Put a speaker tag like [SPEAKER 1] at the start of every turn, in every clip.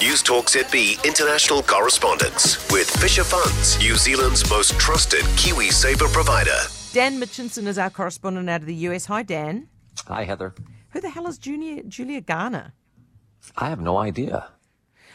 [SPEAKER 1] News Talk ZB international correspondence with Fisher Funds, New Zealand's most trusted Kiwi saver provider.
[SPEAKER 2] Dan Mitchinson is our correspondent out of the US. Hi, Dan.
[SPEAKER 3] Hi, Heather.
[SPEAKER 2] Who the hell is Julia, Julia Garner?
[SPEAKER 3] I have no idea.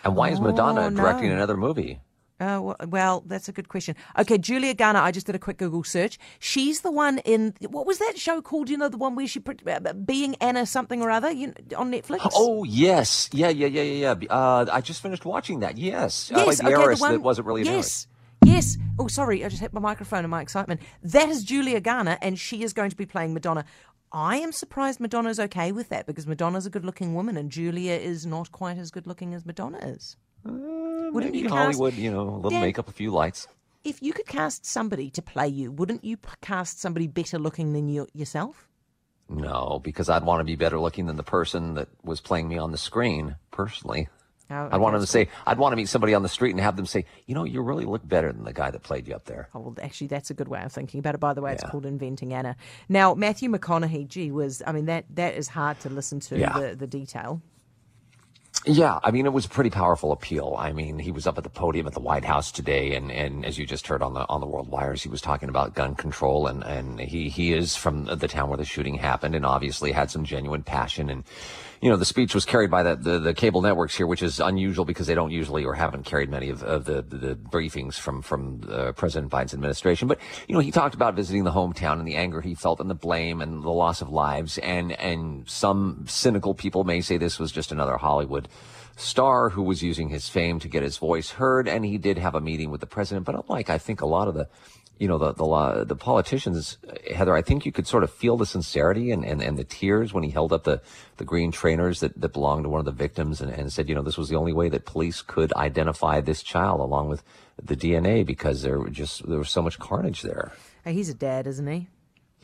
[SPEAKER 3] And why is oh, Madonna
[SPEAKER 2] Oh, no.
[SPEAKER 3] directing another movie?
[SPEAKER 2] Uh, well, well, that's a good question. Okay, Julia Garner. I just did a quick Google search. She's the one in what was that show called? You know, the one where she uh, being Anna something or other you know, on Netflix.
[SPEAKER 3] Oh yes, yeah, yeah, yeah, yeah, yeah. Uh, I just finished watching that. Yes, like
[SPEAKER 2] yes.
[SPEAKER 3] the
[SPEAKER 2] Okay, the one
[SPEAKER 3] that wasn't really
[SPEAKER 2] Yes. Yes. Oh, sorry. I just hit my microphone in my excitement. That is Julia Garner, and she is going to be playing Madonna. I am surprised Madonna's okay with that because Madonna's a good-looking woman, and Julia is not quite as good-looking as Madonna is.
[SPEAKER 3] Heiress.
[SPEAKER 2] Wouldn't you cast-
[SPEAKER 3] Hollywood, you know, a little
[SPEAKER 2] Dan-
[SPEAKER 3] makeup, a few lights.
[SPEAKER 2] If you could cast somebody to play you, wouldn't you cast somebody better looking than you yourself?
[SPEAKER 3] No, because I'd want to be better looking than the person that was playing me on the screen. Personally,
[SPEAKER 2] Oh,
[SPEAKER 3] I'd want them to say, I'd want to meet somebody on the street and have them say, you know, you really look better than the guy that played you up there.
[SPEAKER 2] Oh, well, actually, that's a good way of thinking about it. By the way, it's called Inventing Anna. Now, Matthew McConaughey, gee, was, I mean, that that is hard to listen to,
[SPEAKER 3] Yeah.
[SPEAKER 2] the, the detail.
[SPEAKER 3] Yeah, I mean, it was a pretty powerful appeal. I mean, he was up at the podium at the White House today, and, and as you just heard on the on the World Wires, he was talking about gun control, and, and he he is from the town where the shooting happened, and obviously had some genuine passion. And you know, the speech was carried by the the, the cable networks here, which is unusual because they don't usually or haven't carried many of, of the, the the briefings from from uh, President Biden's administration. But you know, he talked about visiting the hometown and the anger he felt and the blame and the loss of lives, and and some cynical people may say this was just another Hollywood star who was using his fame to get his voice heard, and he did have a meeting with the president. But unlike I think a lot of the, you know, the the the politicians, Heather, I think you could sort of feel the sincerity and, and, and the tears when he held up the, the green trainers that, that belonged to one of the victims and, and said, you know, this was the only way that police could identify this child along with the DNA because there were just there was so much carnage there.
[SPEAKER 2] He's a dad, isn't he?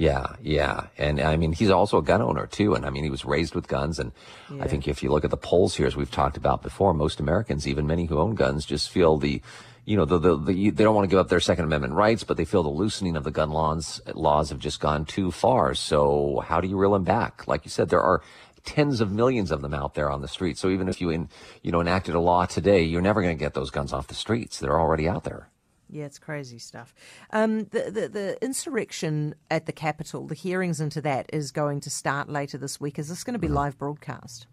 [SPEAKER 3] Yeah, yeah. And I mean, he's also a gun owner too. And I mean, he was raised with guns. And I think if you look at the polls here, as we've talked about before, most Americans, even many who own guns, just feel the, you know, the, the, the they don't want to give up their Second Amendment rights, but they feel the loosening of the gun laws, laws have just gone too far. So how do you reel them back? Like you said, there are tens of millions of them out there on the street. So even if you, in, you know, enacted a law today, you're never going to get those guns off the streets. They're already out there.
[SPEAKER 2] Yeah, it's crazy stuff. Um, the, the the insurrection at the Capitol, the hearings into that is going to start later this week. Is this going to be live broadcast?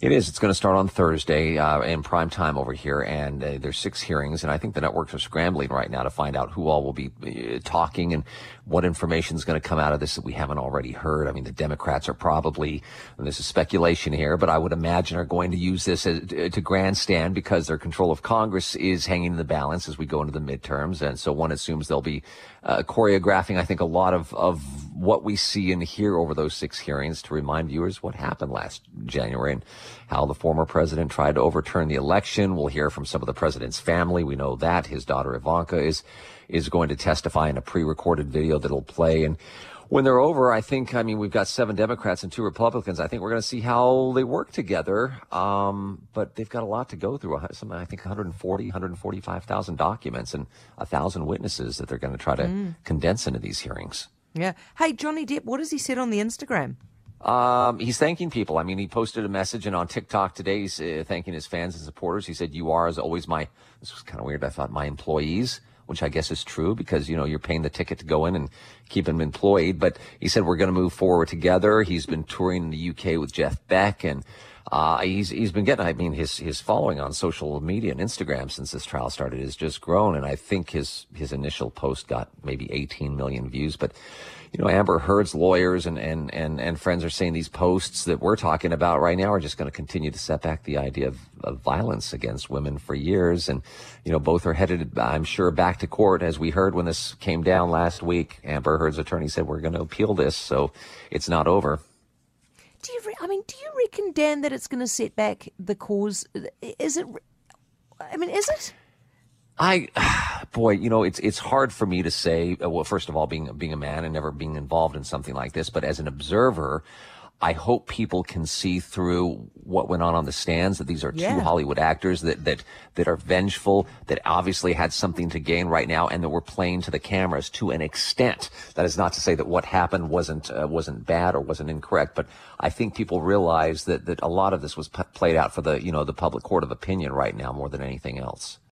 [SPEAKER 3] It is. It's going to start on Thursday uh, in prime time over here, and uh, there's six hearings, and I think the networks are scrambling right now to find out who all will be uh, talking and what information is going to come out of this that we haven't already heard. I mean, the Democrats are probably, and this is speculation here, but I would imagine are going to use this as, to grandstand because their control of Congress is hanging in the balance as we go into the midterms, and so one assumes they'll be uh, choreographing, I think, a lot of of what we see and hear over those six hearings to remind viewers what happened last January and how the former president tried to overturn the election. We'll hear from some of the president's family. We know that his daughter Ivanka is is going to testify in a pre-recorded video that'll play and when they're over, I think, I mean, we've got seven Democrats and two Republicans. I think we're going to see how they work together. Um, but they've got a lot to go through. Some, I think 140, 145,000 documents and a thousand witnesses that they're going to try to condense into these hearings.
[SPEAKER 2] Yeah. Hey, Johnny Depp, what has he said on the Instagram?
[SPEAKER 3] Um, he's thanking people. I mean, he posted a message and on TikTok today, he's uh, thanking his fans and supporters. He said, you are as always my, this was kind of weird. I thought my employees, which I guess is true because, you know, you're paying the ticket to go in and keep him employed. But he said, we're going to move forward together. He's been touring in the UK with Jeff Beck and, uh, he's, he's been getting, I mean, his, his following on social media and Instagram since this trial started has just grown. And I think his, his initial post got maybe 18 million views, but, you know, Amber Heard's lawyers and, and, and, and friends are saying these posts that we're talking about right now are just going to continue to set back the idea of, of violence against women for years. And, you know, both are headed, I'm sure, back to court. As we heard when this came down last week, Amber Heard's attorney said, we're going to appeal this. So it's not over.
[SPEAKER 2] Do you? Re- I mean, do you reckon, Dan, that it's going to set back the cause? Is it? I mean, is it?
[SPEAKER 3] I, boy, you know, it's it's hard for me to say. uh, Well, first of all, being being a man and never being involved in something like this, but as an observer, I hope people can see through what went on on the stands. That these are
[SPEAKER 2] Yeah.
[SPEAKER 3] two Hollywood actors that that that are vengeful, that obviously had something to gain right now, and that were playing to the cameras to an extent. That is not to say that what happened wasn't uh, wasn't bad or wasn't incorrect, but I think people realize that that a lot of this was p- played out for the you know the public court of opinion right now more than anything else.